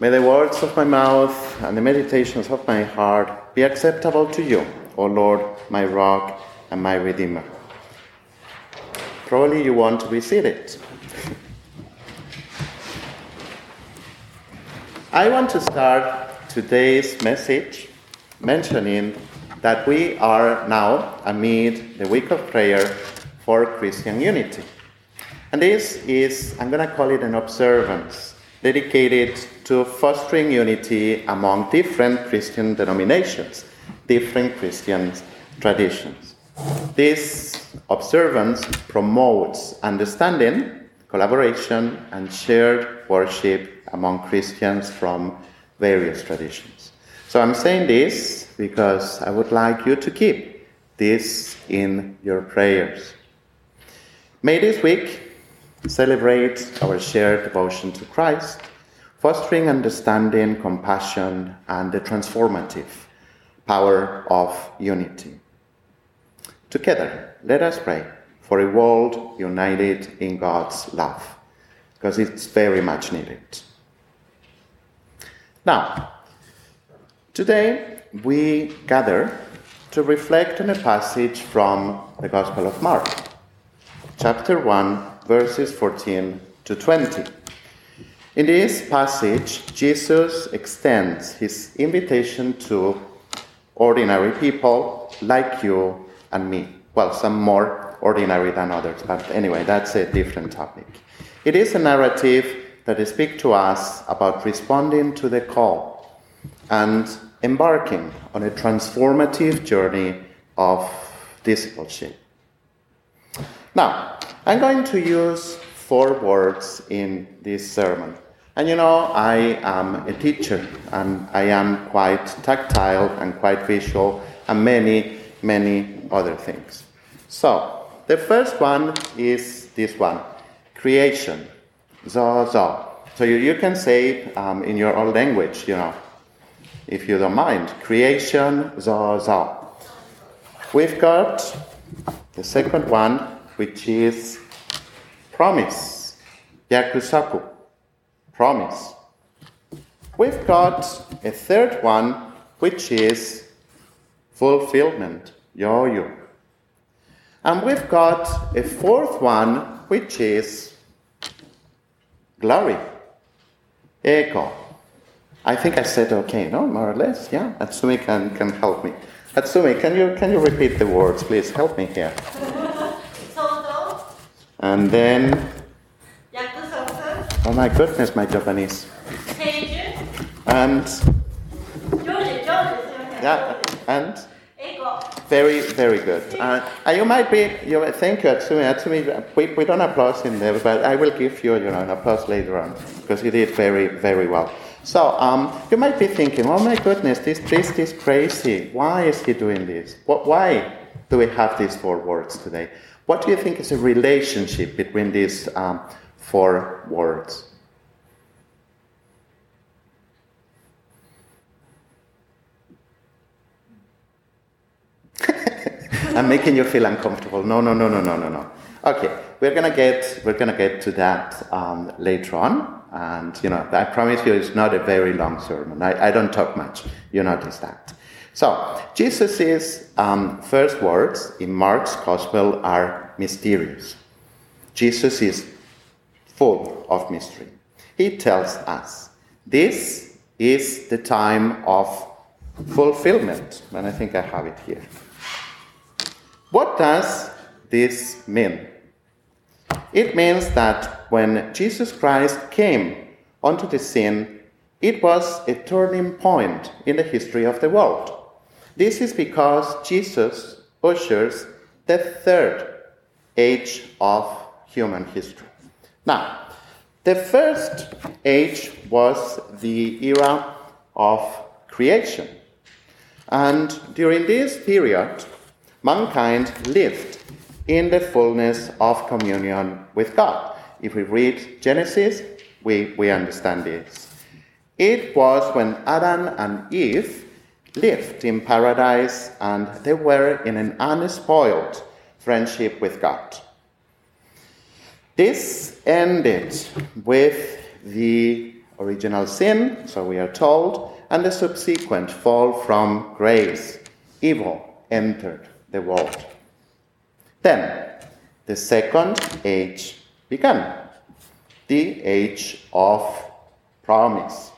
May the words of my mouth and the meditations of my heart be acceptable to you, O Lord, my rock and my redeemer. Probably you want to be seated. I want to start today's message mentioning that we are now amid the week of prayer for Christian unity. And this is, I'm going to call it an observance dedicated to fostering unity among different Christian denominations, different Christian traditions. This observance promotes understanding, collaboration, and shared worship among Christians from various traditions. So I'm saying this because I would like you to keep this in your prayers. May this week celebrate our shared devotion to Christ, fostering understanding, compassion, and the transformative power of unity. Together, let us pray for a world united in God's love, because it's very much needed. Now, today we gather to reflect on a passage from the Gospel of Mark, chapter 1, verses 14 to 20. In this passage, Jesus extends his invitation to ordinary people like you and me. Well, some more ordinary than others, but anyway, that's a different topic. It is a narrative that speaks to us about responding to the call and embarking on a transformative journey of discipleship. Now, I'm going to use four words in this sermon. And you know, I am a teacher and I am quite tactile and quite visual and many, many other things. So, the first one is this one creation. Zo, zo. So you, you can say um, in your own language, you know, if you don't mind. Creation, zo, zo. We've got the second one which is promise. Yakusaku, promise. We've got a third one, which is fulfillment, yoyo. And we've got a fourth one, which is glory, ego. I think I said okay, no, more or less, yeah. Atsumi can, can help me. Atsumi, can you, can you repeat the words, please? Help me here. And then. Oh my goodness, my Japanese. And. Yeah, and. Very, very good. Uh, and you might be, you thank you, Atsumi. Atsumi, we, we don't applause in there, but I will give you, you know, an applause later on because you did very, very well. So um, you might be thinking, oh my goodness, this priest is crazy. Why is he doing this? What, why do we have these four words today? What do you think is the relationship between these um, four words? I'm making you feel uncomfortable. No, no, no, no, no, no, no. Okay, we're gonna get we're gonna get to that um, later on, and you know I promise you it's not a very long sermon. I, I don't talk much. You notice that. So, Jesus' um, first words in Mark's Gospel are mysterious. Jesus is full of mystery. He tells us this is the time of fulfillment. And I think I have it here. What does this mean? It means that when Jesus Christ came onto the scene, it was a turning point in the history of the world. This is because Jesus ushers the third age of human history. Now, the first age was the era of creation. And during this period, mankind lived in the fullness of communion with God. If we read Genesis, we, we understand this. It was when Adam and Eve lived in paradise and they were in an unspoiled friendship with God. This ended with the original sin, so we are told, and the subsequent fall from grace. Evil entered the world. Then, the second age began the age of promise.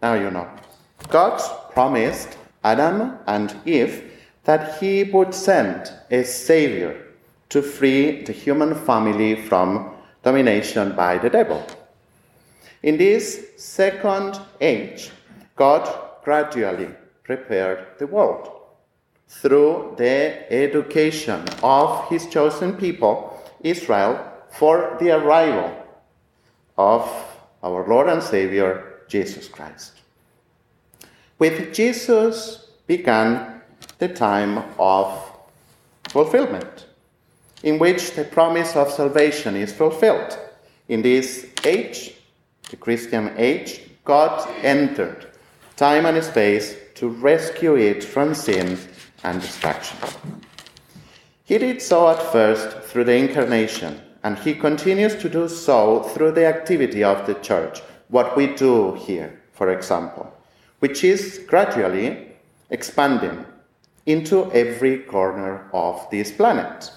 Now you know. God promised Adam and Eve that he would send a savior to free the human family from domination by the devil. In this second age, God gradually prepared the world through the education of his chosen people, Israel, for the arrival of our Lord and Savior, Jesus Christ. With Jesus began the time of fulfillment, in which the promise of salvation is fulfilled. In this age, the Christian age, God entered time and space to rescue it from sin and destruction. He did so at first through the incarnation, and he continues to do so through the activity of the church, what we do here, for example, which is gradually expanding into every corner of this planet.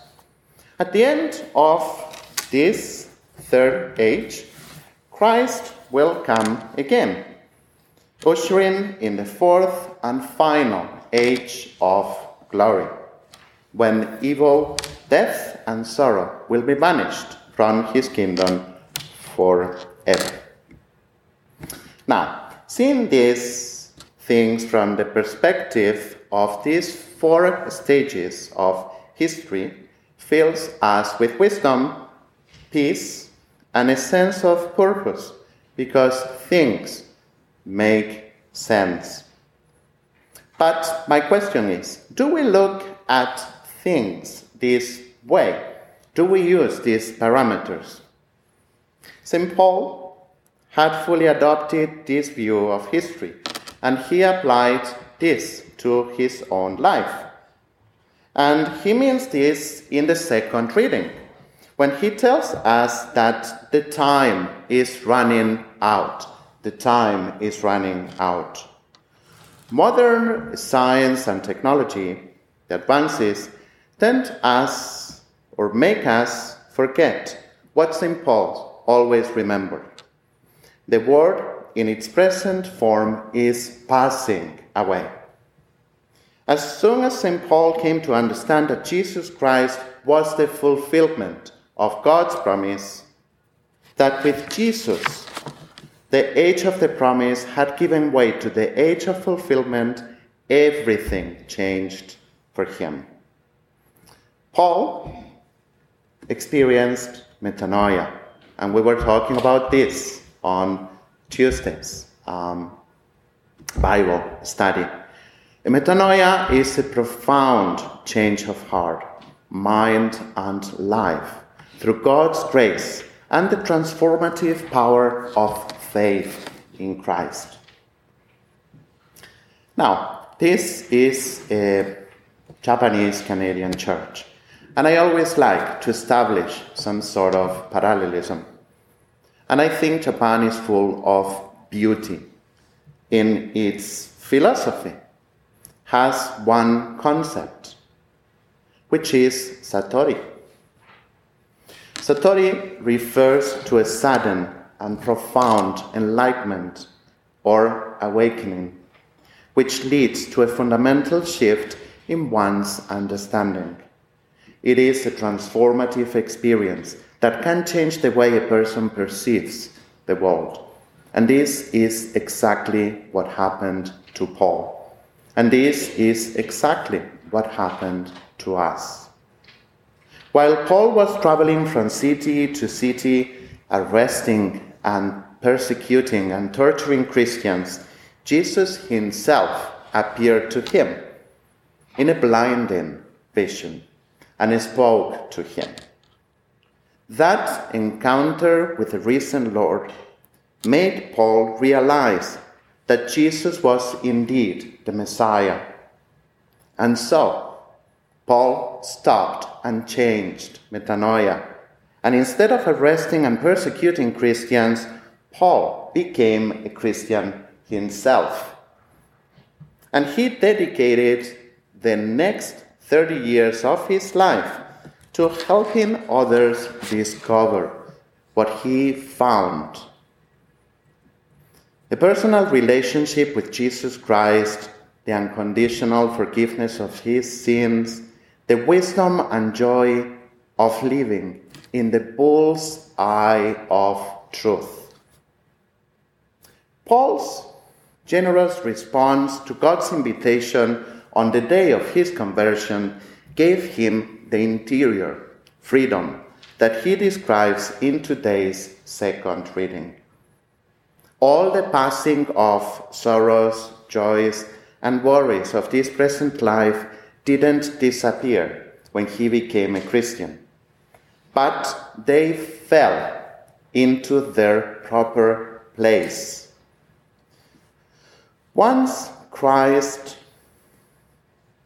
At the end of this third age, Christ will come again, ushering in the fourth and final age of glory, when evil, death, and sorrow will be banished from his kingdom forever. Now, seeing these things from the perspective of these four stages of history fills us with wisdom, peace, and a sense of purpose because things make sense. But my question is do we look at things this way? Do we use these parameters? St. Paul had fully adopted this view of history, and he applied this to his own life. And he means this in the second reading, when he tells us that the time is running out. The time is running out. Modern science and technology, the advances, tend us or make us forget what St. Paul always remembered. The world in its present form is passing away. As soon as St. Paul came to understand that Jesus Christ was the fulfillment of God's promise, that with Jesus the age of the promise had given way to the age of fulfillment. Everything changed for him. Paul experienced metanoia, and we were talking about this on Tuesday's um, Bible study. A metanoia is a profound change of heart, mind, and life through God's grace and the transformative power of faith in Christ. Now, this is a Japanese Canadian church, and I always like to establish some sort of parallelism. And I think Japan is full of beauty in its philosophy, has one concept, which is Satori. Satori refers to a sudden and profound enlightenment or awakening, which leads to a fundamental shift in one's understanding. It is a transformative experience that can change the way a person perceives the world. And this is exactly what happened to Paul. And this is exactly what happened to us. While Paul was traveling from city to city, arresting and persecuting and torturing Christians, Jesus himself appeared to him in a blinding vision and spoke to him. That encounter with the risen Lord made Paul realize that Jesus was indeed the Messiah. And so, Paul stopped and changed metanoia and instead of arresting and persecuting Christians, Paul became a Christian himself. And he dedicated the next 30 years of his life to helping others discover what he found. A personal relationship with Jesus Christ, the unconditional forgiveness of his sins, the wisdom and joy of living in the bull's eye of truth. Paul's generous response to God's invitation on the day of his conversion gave him the interior freedom that he describes in today's second reading. All the passing of sorrows, joys, and worries of this present life didn't disappear when he became a Christian, but they fell into their proper place. Once Christ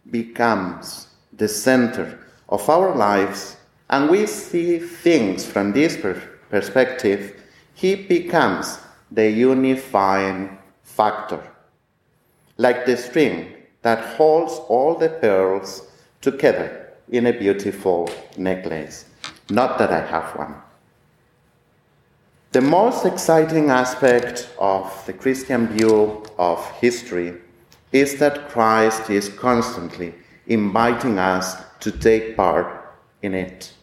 becomes the center of our lives and we see things from this per- perspective, he becomes the unifying factor. Like the string that holds all the pearls together in a beautiful necklace. Not that I have one. The most exciting aspect of the Christian view of history is that Christ is constantly inviting us to take part in it.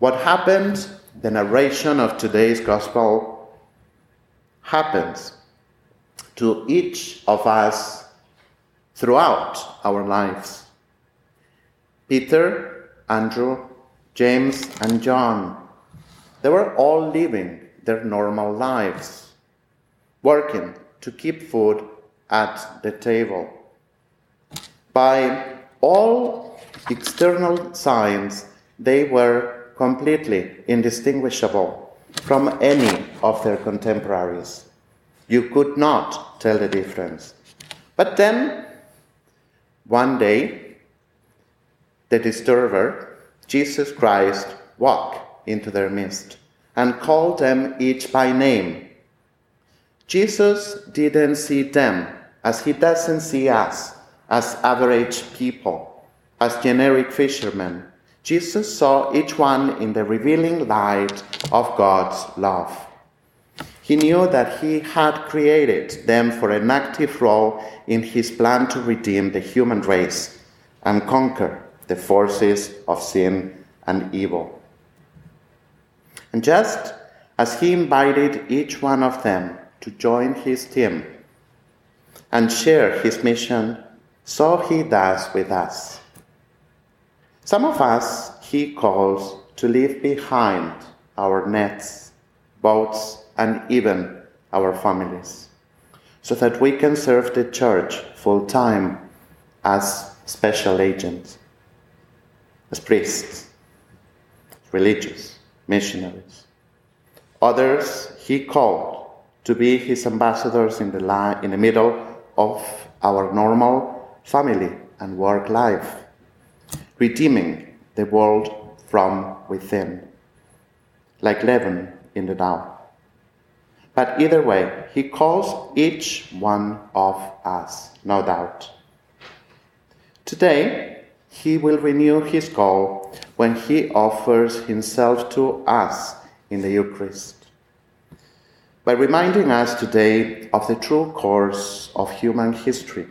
What happened, the narration of today's gospel happens to each of us throughout our lives. Peter, Andrew, James, and John, they were all living their normal lives, working to keep food at the table. By all external signs, they were completely indistinguishable from any of their contemporaries. You could not tell the difference. But then, one day, the disturber, Jesus Christ, walked into their midst and called them each by name. Jesus didn't see them as he doesn't see us as average people, as generic fishermen Jesus saw each one in the revealing light of God's love. He knew that He had created them for an active role in His plan to redeem the human race and conquer the forces of sin and evil. And just as He invited each one of them to join His team and share His mission, so He does with us. Some of us he calls to leave behind our nets, boats, and even our families, so that we can serve the church full time as special agents, as priests, religious, missionaries. Others he called to be his ambassadors in the, in the middle of our normal family and work life redeeming the world from within, like leaven in the dough. But either way, he calls each one of us, no doubt. Today, he will renew his call when he offers himself to us in the Eucharist. By reminding us today of the true course of human history,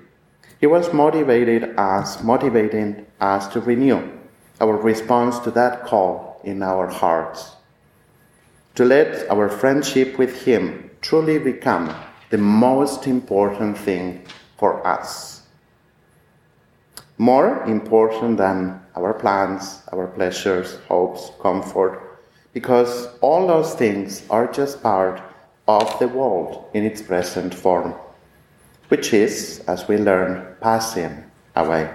he was motivated us, motivating us to renew our response to that call in our hearts. To let our friendship with Him truly become the most important thing for us. More important than our plans, our pleasures, hopes, comfort, because all those things are just part of the world in its present form which is, as we learn, passing away.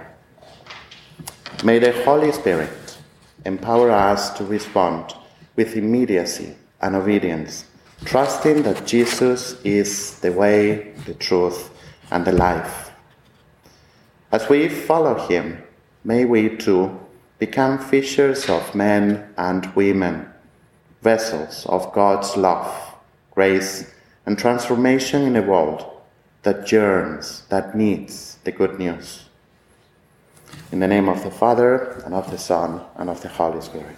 May the Holy Spirit empower us to respond with immediacy and obedience, trusting that Jesus is the way, the truth, and the life. As we follow him, may we too become fishers of men and women, vessels of God's love, grace, and transformation in a world that yearns, that needs the good news. In the name of the Father, and of the Son, and of the Holy Spirit.